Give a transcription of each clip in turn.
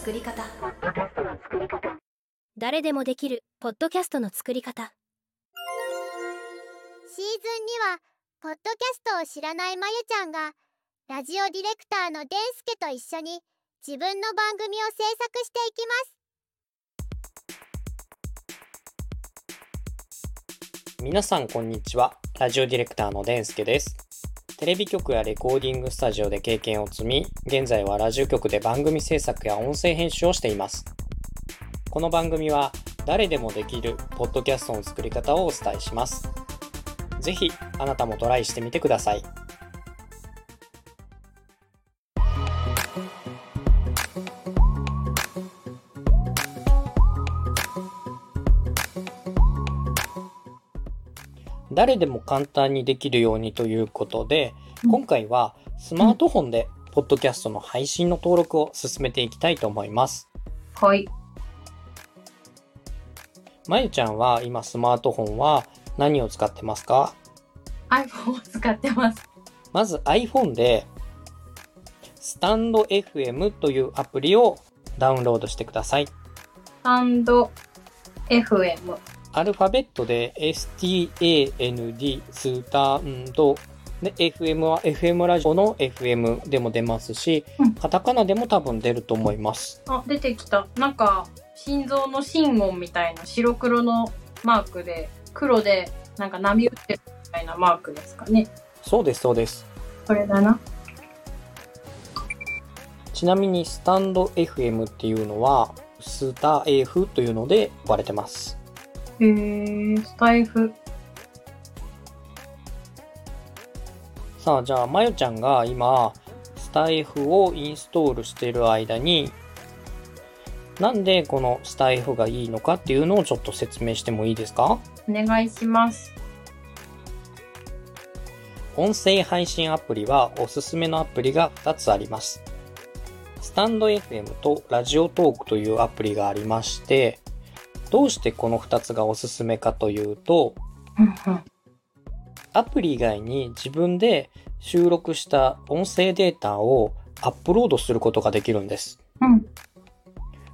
作り方。誰でもできるポッドキャストの作り方。シーズン2はポッドキャストを知らないまゆちゃんがラジオディレクターのでんすけと一緒に自分の番組を制作していきます。皆さんこんにちは。ラジオディレクターのでんすけですテレビ局やレコーディングスタジオで経験を積み現在はラジオ局で番組制作や音声編集をしています。この番組は誰でもできるポッドキャストの作り方をお伝えします。ぜひあなたもトライしてみてください。誰でも簡単にできるようにということで、今回はスマートフォンでポッドキャストの配信の登録を進めていきたいと思います。はい。まゆちゃんは今スマートフォンは何を使ってますか？iPhone を使ってます。まず iPhone でスタンド FM というアプリをダウンロードしてください。スタンド FM。アルファベットで STAND スタンドで FM は FM ラジオの FM でも出ますし、うんカタカナでも多分出ると思います。あ、出てきた。なんか、心臓の心音みたいな白黒のマークで、黒でなんか波打ってるみたいなマークですかね。そうですそうです。これだな。ちなみにスタンド FM っていうのはスタ F というので呼ばれてます。へー、スタイフ。さあじゃあまゆちゃんが今スタイフをインストールしている間になんでこのスタイフがいいのかっていうのをちょっと説明してもいいですか？お願いします。音声配信アプリはおすすめのアプリが2つあります。スタンド FM とラジオトークというアプリがありまして、どうしてこの2つがおすすめかというと、アプリ以外に自分で収録した音声データをアップロードすることができるんです。うん。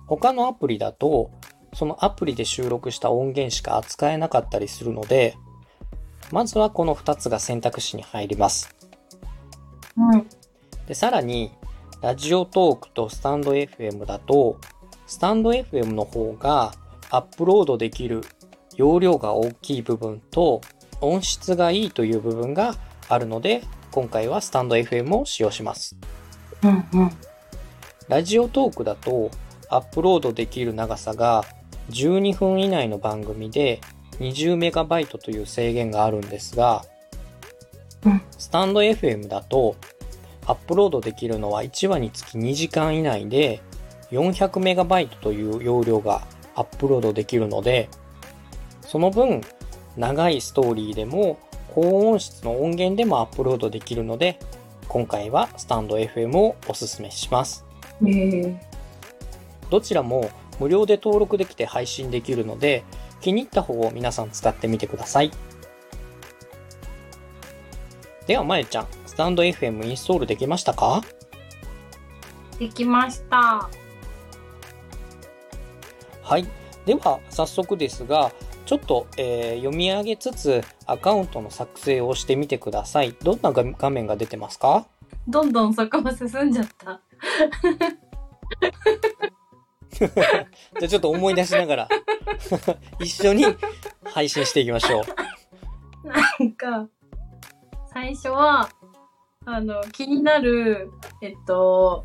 他のアプリだと、そのアプリで収録した音源しか扱えなかったりするので、まずはこの2つが選択肢に入ります。うん。で、さらに、ラジオトークとスタンド FM だと、スタンド FM の方がアップロードできる容量が大きい部分と音質がいいという部分があるので、今回はスタンド FM を使用します。うんうん。ラジオトークだとアップロードできる長さが12分以内の番組で 20MB という制限があるんですが、うんスタンド FM だとアップロードできるのは1話につき2時間以内で 400MB という容量がアップロードできるので、その分長いストーリーでも高音質の音源でもアップロードできるので、今回はスタンド FM をおすすめします。どちらも無料で登録できて配信できるので、気に入った方を皆さん使ってみてください。では、まゆちゃん、スタンド FM インストールできましたか？できました。はい。では、早速ですが、ちょっと、えー読み上げつつアカウントの作成をしてみてください。どんな画画面が出てますか？どんどんそこも進んじゃった。じゃあちょっと思い出しながら一緒に配信していきましょう。なんか、最初は、あの、気になる、えっと、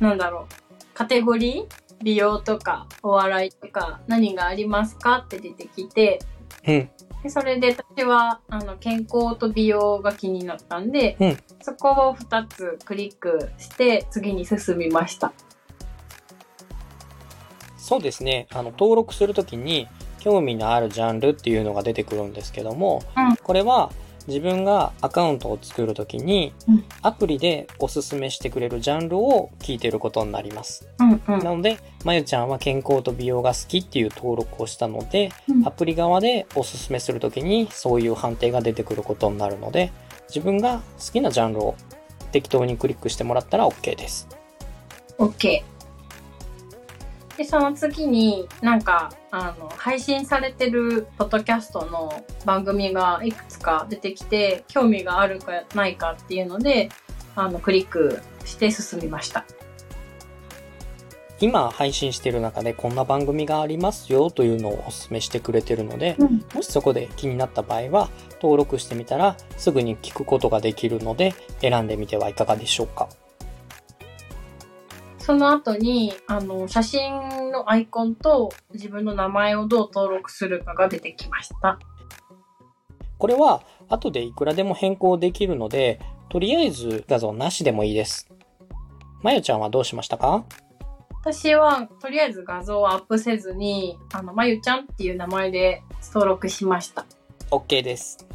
なんだろう、カテゴリー美容とかお笑いとか何がありますかって出てきて、うん。でそれで私はあの健康と美容が気になったんで、うんそこを2つクリックして次に進みました。そうですね。あの、登録するときに、興味のあるジャンルっていうのが出てくるんですけども、うんこれは自分がアカウントを作るときに、うんアプリでおすすめしてくれるジャンルを聞いてることになります。うんうん。なので、まゆちゃんは健康と美容が好きっていう登録をしたので、うんアプリ側でおすすめするときにそういう判定が出てくることになるので、自分が好きなジャンルを適当にクリックしてもらったら OK です。OK。で、その次になんか、あの、配信されてるポッドキャストの番組がいくつか出てきて、興味があるかないかっていうので、あの、クリックして進みました。今配信している中でこんな番組がありますよというのをお勧めしてくれてるので、うん。もしそこで気になった場合は登録してみたらすぐに聞くことができるので選んでみてはいかがでしょうか。その後に、あの、写真のアイコンと自分の名前をどう登録するかが出てきました。これは後でいくらでも変更できるので、とりあえず画像なしでもいいです。まゆちゃんはどうしましたか？私は、とりあえず画像をアップせずに、あの、まゆちゃんっていう名前で登録しました。?OK です。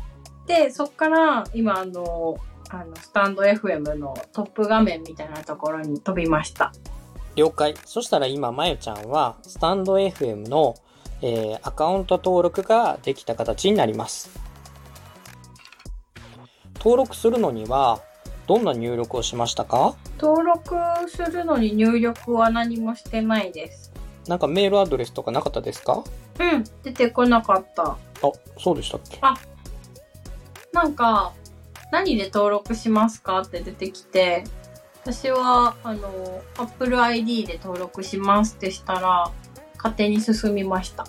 で、そっから、今、あの、あの、スタンド FM のトップ画面みたいなところに飛びました。了解。そしたら今まゆちゃんはスタンド FM の、えーアカウント登録ができた形になります。登録するのにはどんな入力をしましたか？登録するのに入力は何もしてないです。なんかメールアドレスとかなかったですか？うん、出てこなかった。あ、そうでしたっけ？なんか、何で登録しますか？って出てきて、私は、あの、Apple ID で登録しますってしたら、勝手に進みました。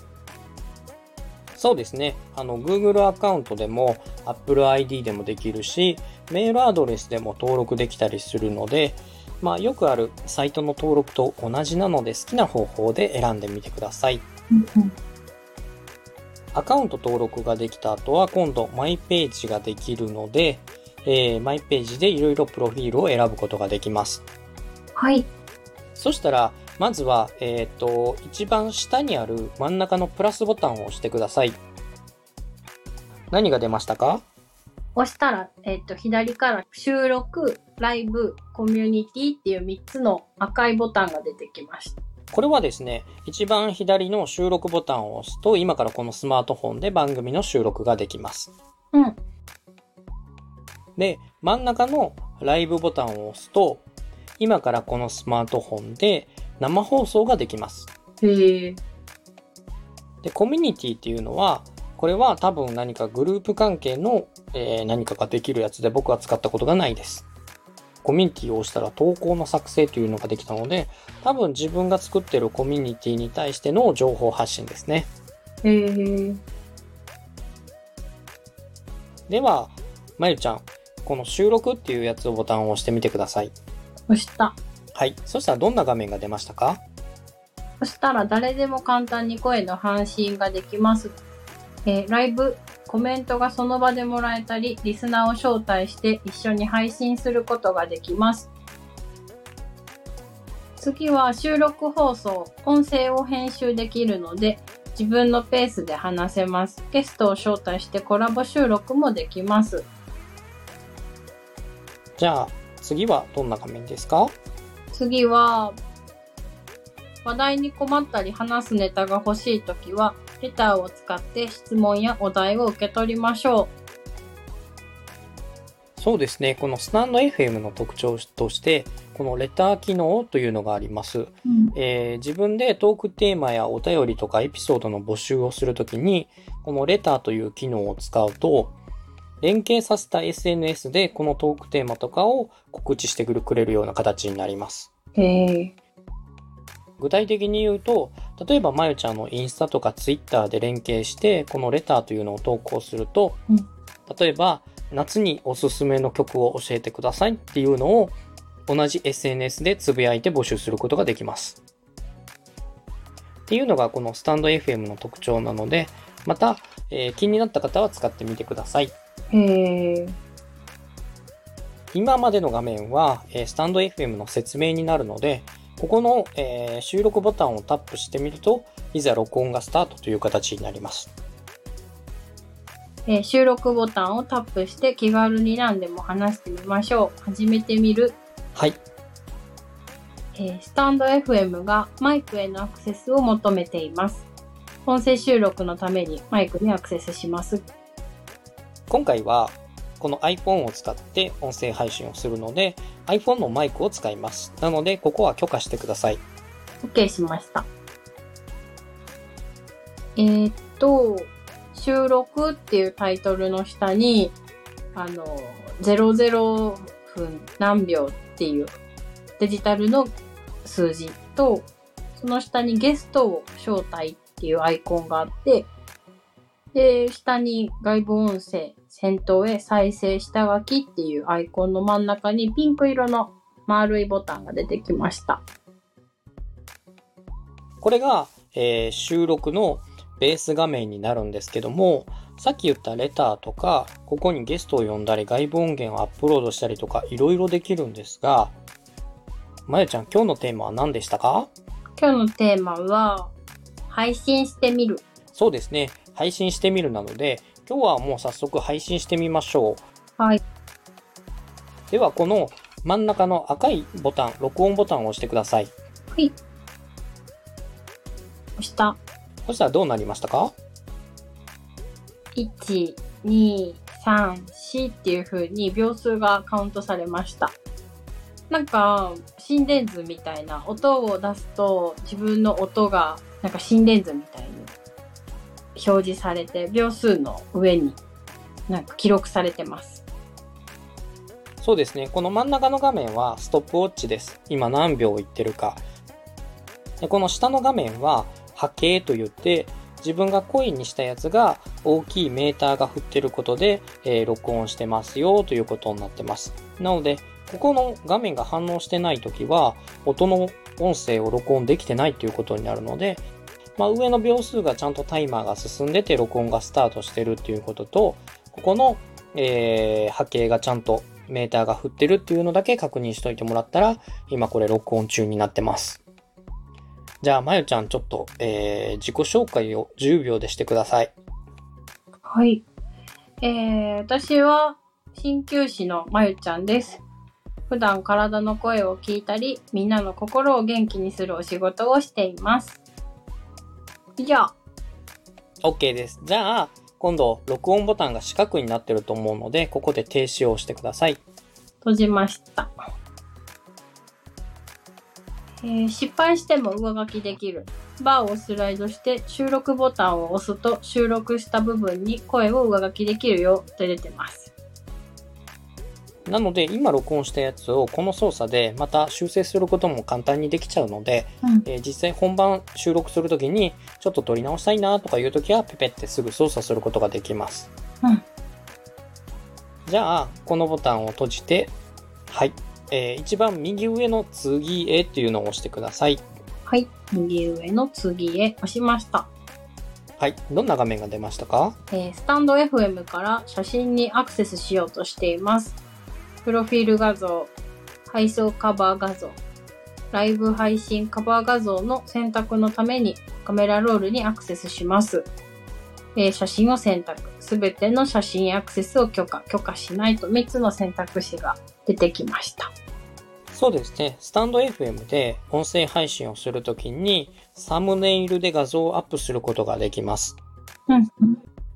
そうですね。あの、Google アカウントでも Apple ID でもできるし、メールアドレスでも登録できたりするので、まあよくあるサイトの登録と同じなので好きな方法で選んでみてください。アカウント登録ができた後は今度マイページができるので、えーマイページでいろいろプロフィールを選ぶことができます。はい。そしたら、まずは、えっ、と、一番下にある真ん中のプラスボタンを押してください。何が出ましたか？押したら、えっ、と、左から収録、ライブ、コミュニティっていう3つの赤いボタンが出てきました。これはですね、一番左の収録ボタンを押すと、今からこのスマートフォンで番組の収録ができます。うん。で、真ん中のライブボタンを押すと、今からこのスマートフォンで生放送ができます。へえ。で、コミュニティっていうのは、これは多分何かグループ関係の、えー何かができるやつで僕は使ったことがないです。コミュニティを押したら投稿の作成というのができたので、多分自分が作ってるコミュニティに対しての情報発信ですね。へえ。では、まゆちゃん、この収録っていうやつをボタンを押してみてください。押した。はい。そしたらどんな画面が出ましたか？そしたら誰でも簡単に声の発信ができます。えーライブ、コメントがその場でもらえたり、リスナーを招待して一緒に配信することができます。次は収録放送、音声を編集できるので、自分のペースで話せます。ゲストを招待してコラボ収録もできます。じゃあ、次はどんな画面ですか？次は、話題に困ったり話すネタが欲しいときは、レターを使って質問やお題を受け取りましょそうですね。このスタンド FM の特徴として、このレター機能というのがあります。う。えー自分でトークテーマやお便りとかエピソードの募集をするときに、このレターという機能を使うと、連携させた SNS でこのトークテーマとかを告知してくれるような形になります。へえ。具体的に言うと、例えばまゆちゃんのインスタとかツイッターで連携して、このレターというのを投稿すると、うん例えば夏におすすめの曲を教えてくださいっていうのを同じ SNS でつぶやいて募集することができます。っていうのがこのスタンド FM の特徴なので、また、えー気になった方は使ってみてください。今までの画面は、えースタンド FM の説明になるので、ここの、えー収録ボタンをタップしてみると、いざ録音がスタートという形になります。えー収録ボタンをタップして気軽に何でも話してみましょう。始めてみる。はい。えースタンド FM がマイクへのアクセスを求めています。音声収録のためにマイクにアクセスします。今回は、この iPhone を使って音声配信をするので、iPhone のマイクを使います。なので、ここは許可してください。OK しました。えーっと、収録っていうタイトルの下に、あの、00分何秒っていうデジタルの数字と、その下にゲストを招待っていうアイコンがあって、で、下に外部音声、先頭へ再生下書きっていうアイコンの真ん中にピンク色の丸いボタンが出てきました。これが、えー収録のベース画面になるんですけども、さっき言ったレターとか、ここにゲストを呼んだり、外部音源をアップロードしたりとか、いろいろできるんですが、まゆちゃん、今日のテーマは何でしたか？今日のテーマは、配信してみる。そうですね。配信してみるなので、今日はもう早速配信してみましょう。はい。では、この真ん中の赤いボタン、録音ボタンを押してください。はい。押した。そしたらどうなりましたか？1、2、3、4っていう風に秒数がカウントされました。なんか、心電図みたいな音を出すと自分の音がなんか心電図みたいに表示されて秒数の上になんか記録されてます。そうですね。この真ん中の画面はストップウォッチです。今何秒いってるか。でこの下の画面は波形と言って、自分がコインにしたやつが大きいメーターが振ってることで、えー録音してますよということになってます。なので、ここの画面が反応してないときは、音の音声を録音できてないということになるので、まあ、上の秒数がちゃんとタイマーが進んでて録音がスタートしてるっていうことと、ここの、えー波形がちゃんとメーターが振ってるっていうのだけ確認しといてもらったら、今これ録音中になってます。じゃあ、まゆちゃんちょっと、えー自己紹介を10秒でしてください。はい。えー、私は鍼灸師のまゆちゃんです。普段体の声を聞いたり、みんなの心を元気にするお仕事をしています。以上。OK です。じゃあ、今度、録音ボタンが四角になってると思うので、ここで停止を押してください。閉じました。えー失敗しても上書きできる。バーをスライドして収録ボタンを押すと収録した部分に声を上書きできるよって出てます。なので、今録音したやつをこの操作でまた修正することも簡単にできちゃうので、うん。えー実際本番収録するときに、ちょっと撮り直したいなとかいうときは、ペペってすぐ操作することができます。うんじゃあ、このボタンを閉じて、はい。えー一番右上の次へっていうのを押してください。はい。右上の次へ押しました。はい。どんな画面が出ましたか？えースタンド FM から写真にアクセスしようとしています。プロフィール画像、配送カバー画像、ライブ配信カバー画像の選択のためにカメラロールにアクセスします。えー写真を選択。すべての写真アクセスを許可、許可しないと3つの選択肢が出てきました。そうですね。スタンド FM で音声配信をするときに、サムネイルで画像をアップすることができます。うん。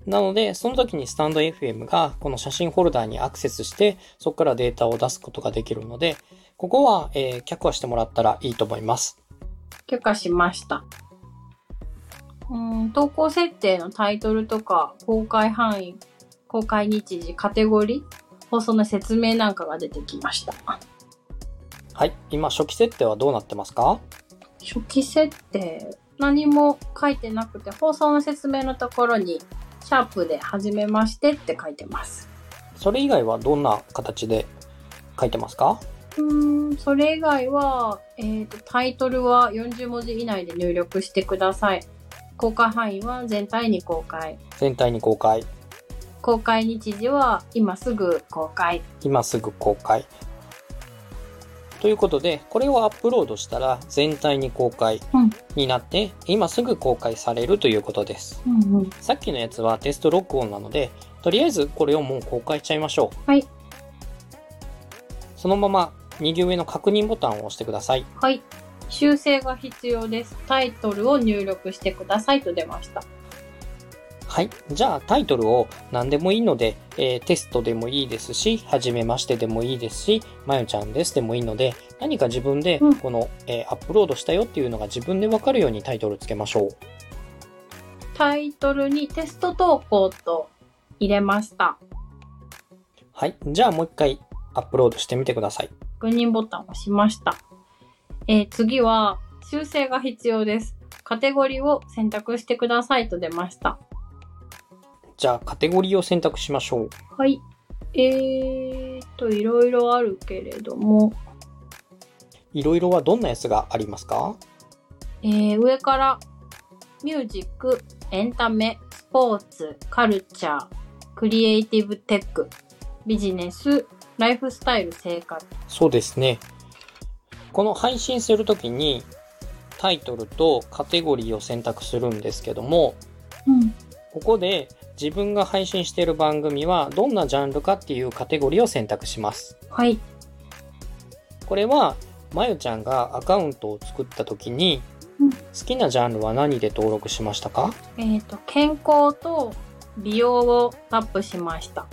なので、その時にスタンド FM がこの写真フォルダーにアクセスして、そこからデータを出すことができるので、ここは、えー、却下してもらったらいいと思います。許可しました。うん、投稿設定のタイトルとか、公開範囲、公開日時、カテゴリー、放送の説明なんかが出てきました。はい。今、初期設定はどうなってますか？初期設定、何も書いてなくて、放送の説明のところに、シャープで、はじめましてって書いてます。それ以外はどんな形で書いてますか？うーん、それ以外は、えっ、と、タイトルは40文字以内で入力してください。公開範囲は全体に公開。全体に公開。公開日時は今すぐ公開。今すぐ公開。ということで、これをアップロードしたら全体に公開うんになって、今すぐ公開されるということです。うんうん。さっきのやつはテスト録音なので、とりあえずこれをもう公開しちゃいましょう。はい。そのまま右上の確認ボタンを押してください。はい。修正が必要です。タイトルを入力してくださいと出ました。はい。じゃあタイトルを何でもいいので、えーテストでもいいですし、はじめましてでもいいですし、まゆちゃんですでもいいので、何か自分でうんこの、えーアップロードしたよっていうのが自分でわかるようにタイトルつけましょう。タイトルにテスト投稿と入れました。はい。じゃあもう一回アップロードしてみてください。確認ボタンを押しました。えー次は修正が必要です。カテゴリーを選択してくださいと出ました。じゃあカテゴリーを選択しましょう。はい。えーっと、いろいろあるけれども、いろいろはどんなやつがありますか？えー上からミュージック、エンタメ、スポーツ、カルチャー、クリエイティブテック、ビジネス、ライフスタイル、生活。そうですね。この配信するときにタイトルとカテゴリーを選択するんですけども、うん。ここで自分が配信している番組はどんなジャンルかっていうカテゴリーを選択します。はい。これはまゆちゃんがアカウントを作った時にうん好きなジャンルは何で登録しましたか？えーっと、健康と美容をタップしました。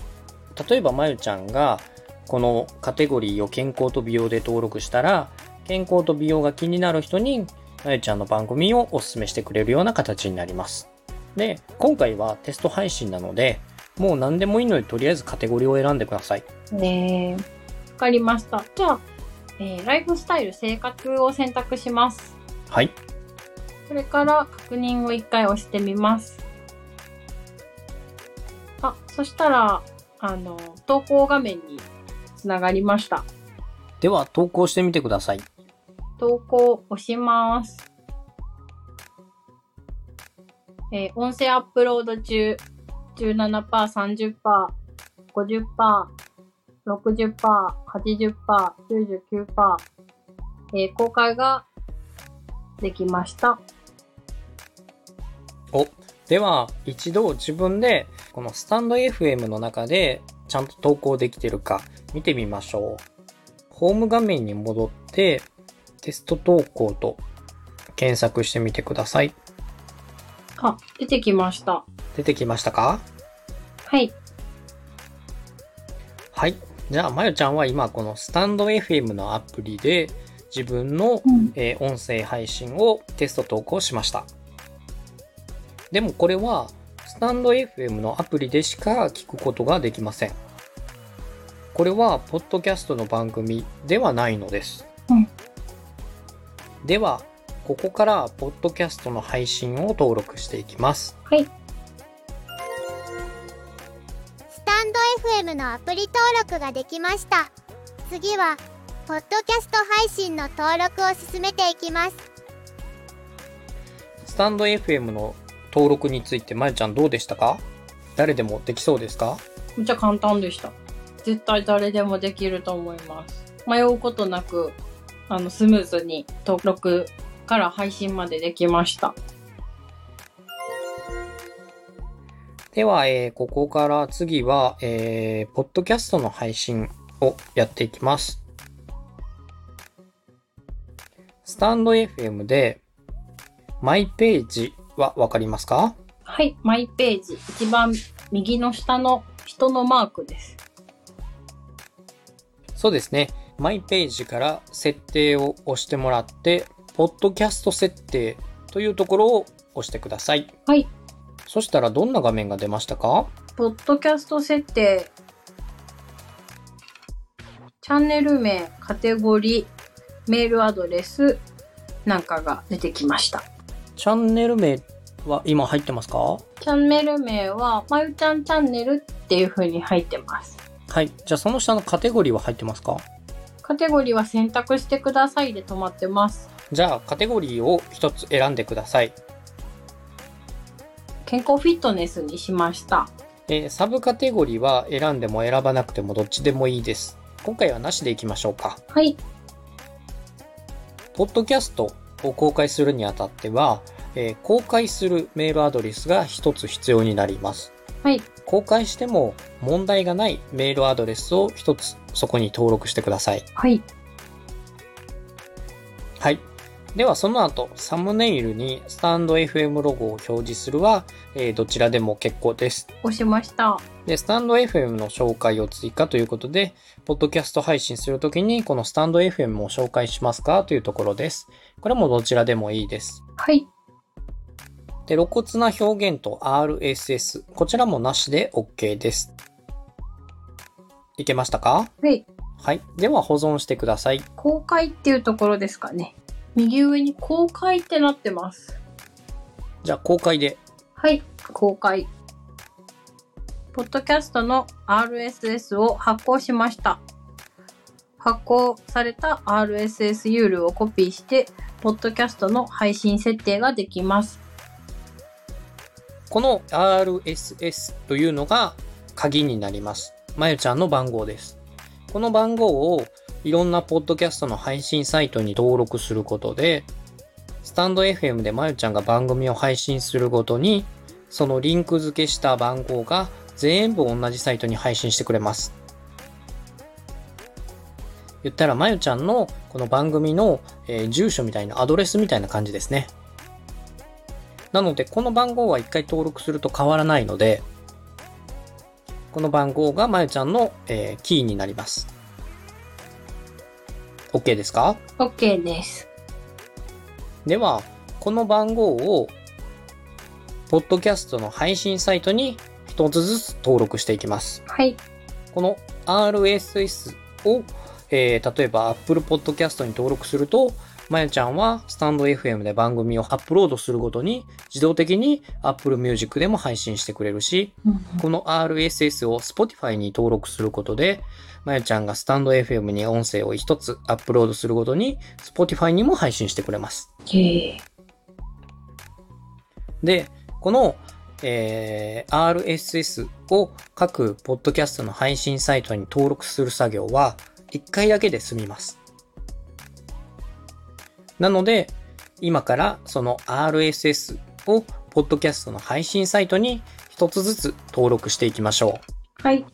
例えばまゆちゃんがこのカテゴリーを健康と美容で登録したら健康と美容が気になる人にまゆちゃんの番組をおすすめしてくれるような形になります。で、今回はテスト配信なのでもう何でもいいのでとりあえずカテゴリーを選んでください。ねわかりました。じゃあ、えーライフスタイル、生活を選択します。はい。それから確認を一回押してみます。あ、そしたら、あの、投稿画面につながりました。では投稿してみてください。投稿押します。えー音声アップロード中、17%、30%、50%、60%、80%、99%、えー公開ができました。お、では一度自分でこのスタンド FM の中でちゃんと投稿できてるか見てみましょう。ホーム画面に戻ってテスト投稿と検索してみてください。あ、出てきました。出てきましたか？はい。はい。じゃあ、まゆちゃんは今このスタンド FM のアプリで自分のうん。えー音声配信をテスト投稿しました。でもこれは、スタンド FM のアプリでしか聞くことができません。これは、ポッドキャストの番組ではないのです。うんでは、ここから、ポッドキャストの配信を登録していきます。はい。スタンド FM のアプリ登録ができました次はポッドキャスト配信の登録を進めていきますスタンド FM の登録について、まゆちゃんどうでしたか？誰でもできそうですか？めっちゃ簡単でした。絶対誰でもできると思います。迷うことなく、あの、スムーズに登録から配信までできました。では、えーここから次は、えーポッドキャストの配信をやっていきます。スタンド FM で、マイページはわかりますか？はい、マイページ。一番右の下の人のマークです。そうですね。マイページから設定を押してもらって、ポッドキャスト設定というところを押してください。はい。そしたらどんな画面が出ましたか？ポッドキャスト設定。チャンネル名、カテゴリー、メールアドレスなんかが出てきました。チャンネル名は今入ってますか？チャンネル名は、まゆちゃんチャンネルっていう風に入ってます。はい。じゃあその下のカテゴリーは入ってますか？カテゴリーは選択してくださいで止まってます。じゃあカテゴリーを一つ選んでください。健康フィットネスにしました。えーサブカテゴリーは選んでも選ばなくてもどっちでもいいです。今回はなしでいきましょうか。はい。ポッドキャストを公開するにあたっては、えー公開するメールアドレスが一つ必要になります。はい。公開しても問題がないメールアドレスを一つそこに登録してください。はい。はい。ではその後、サムネイルにスタンド FM ロゴを表示するは、えーどちらでも結構です。押しました。で、スタンド FM の紹介を追加ということで、ポッドキャスト配信するときに、このスタンド FM を紹介しますか？というところです。これもどちらでもいいです。はい。で、露骨な表現と RSS。こちらもなしで OK です。いけましたか？はい。はい。では保存してください。公開っていうところですかね。右上に公開ってなってます。じゃあ公開で。はい、公開。ポッドキャストの RSS を発行しました。発行された RSS ユールをコピーして、ポッドキャストの配信設定ができます。この RSS というのが鍵になります。まゆちゃんの番号です。この番号をいろんなポッドキャストの配信サイトに登録することで、スタンド FM でまゆちゃんが番組を配信するごとに、そのリンク付けした番号が全部同じサイトに配信してくれます。言ったらまゆちゃんのこの番組の、えー住所みたいなアドレスみたいな感じですね。なので、この番号は一回登録すると変わらないので、この番号がまゆちゃんの、えーキーになります。OK ですか？OK です。では、この番号を、ポッドキャストの配信サイトに一つずつ登録していきます。はい。この RSS を、えー例えば Apple Podcast に登録すると、まゆちゃんはスタンド FM で番組をアップロードするごとに自動的に Apple Music でも配信してくれるし、この RSS を Spotify に登録することで、まゆちゃんがスタンド FM に音声を一つアップロードするごとに Spotify にも配信してくれます。で、この、えー RSS を各ポッドキャストの配信サイトに登録する作業は1回だけで済みます。なので、今からその RSS をポッドキャストの配信サイトに一つずつ登録していきましょう。はい。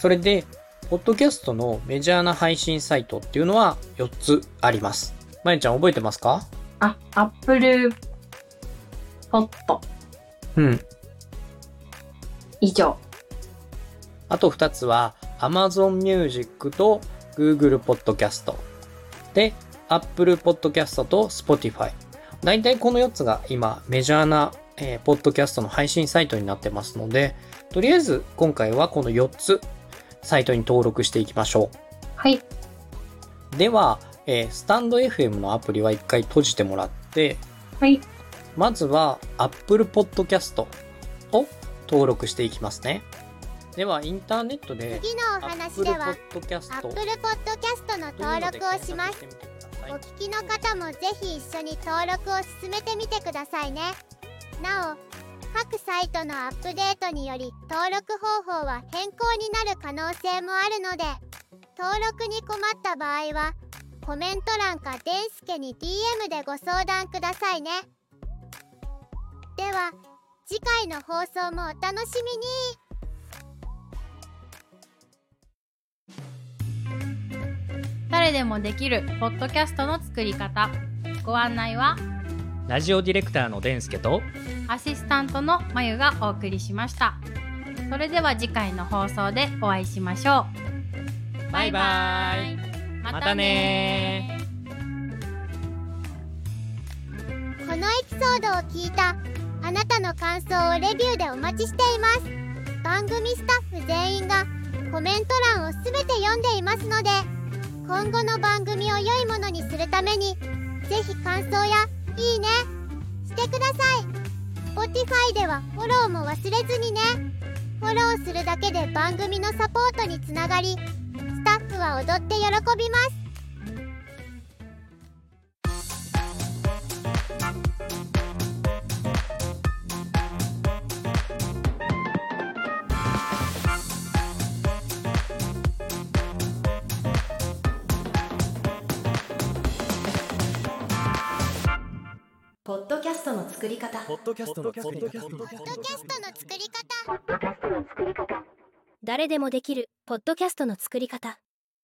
それで、ポッドキャストのメジャーな配信サイトっていうのは4つあります。まゆちゃん覚えてますか？あ、Apple ポッドうん。以上。あと2つは Amazon Music と Google Podcast で Apple Podcast と Spotify だいたいこの4つが今メジャーな、えーポッドキャストの配信サイトになってますのでとりあえず今回はこの4つサイトに登録していきましょはい。うでは、えースタンド FM のアプリは一回閉じてもらってはい。まずは Apple Podcast を登録していきますね。ではインターネットで次のお話では Apple Podcast の登録をしますお聞きの方もぜひ一緒に登録を進めてみてくださいね。なお各サイトのアップデートにより登録方法は変更になる可能性もあるので登録に困った場合はコメント欄かデンスケに DM でご相談くださいね。では次回の放送もお楽しみに。誰でもできるポッドキャストの作り方。ご案内はラジオディレクターのデンスケとアシスタントのまゆがお送りしました。それでは次回の放送でお会いしましょう。バイバイ。またね。このエピソードを聞いたあなたの感想をレビューでお待ちしています。番組スタッフ全員がコメント欄をすべて読んでいますので今後の番組を良いものにするためにぜひ感想やいいねしてください。Spotify ではフォローも忘れずにね。フォローするだけで番組のサポートにつながりスタッフは踊って喜びます。ポッドキャストの作り方。ポッドキャストの作り方。ポッドキャストの作り方。誰でもできるポッドキャストの作り方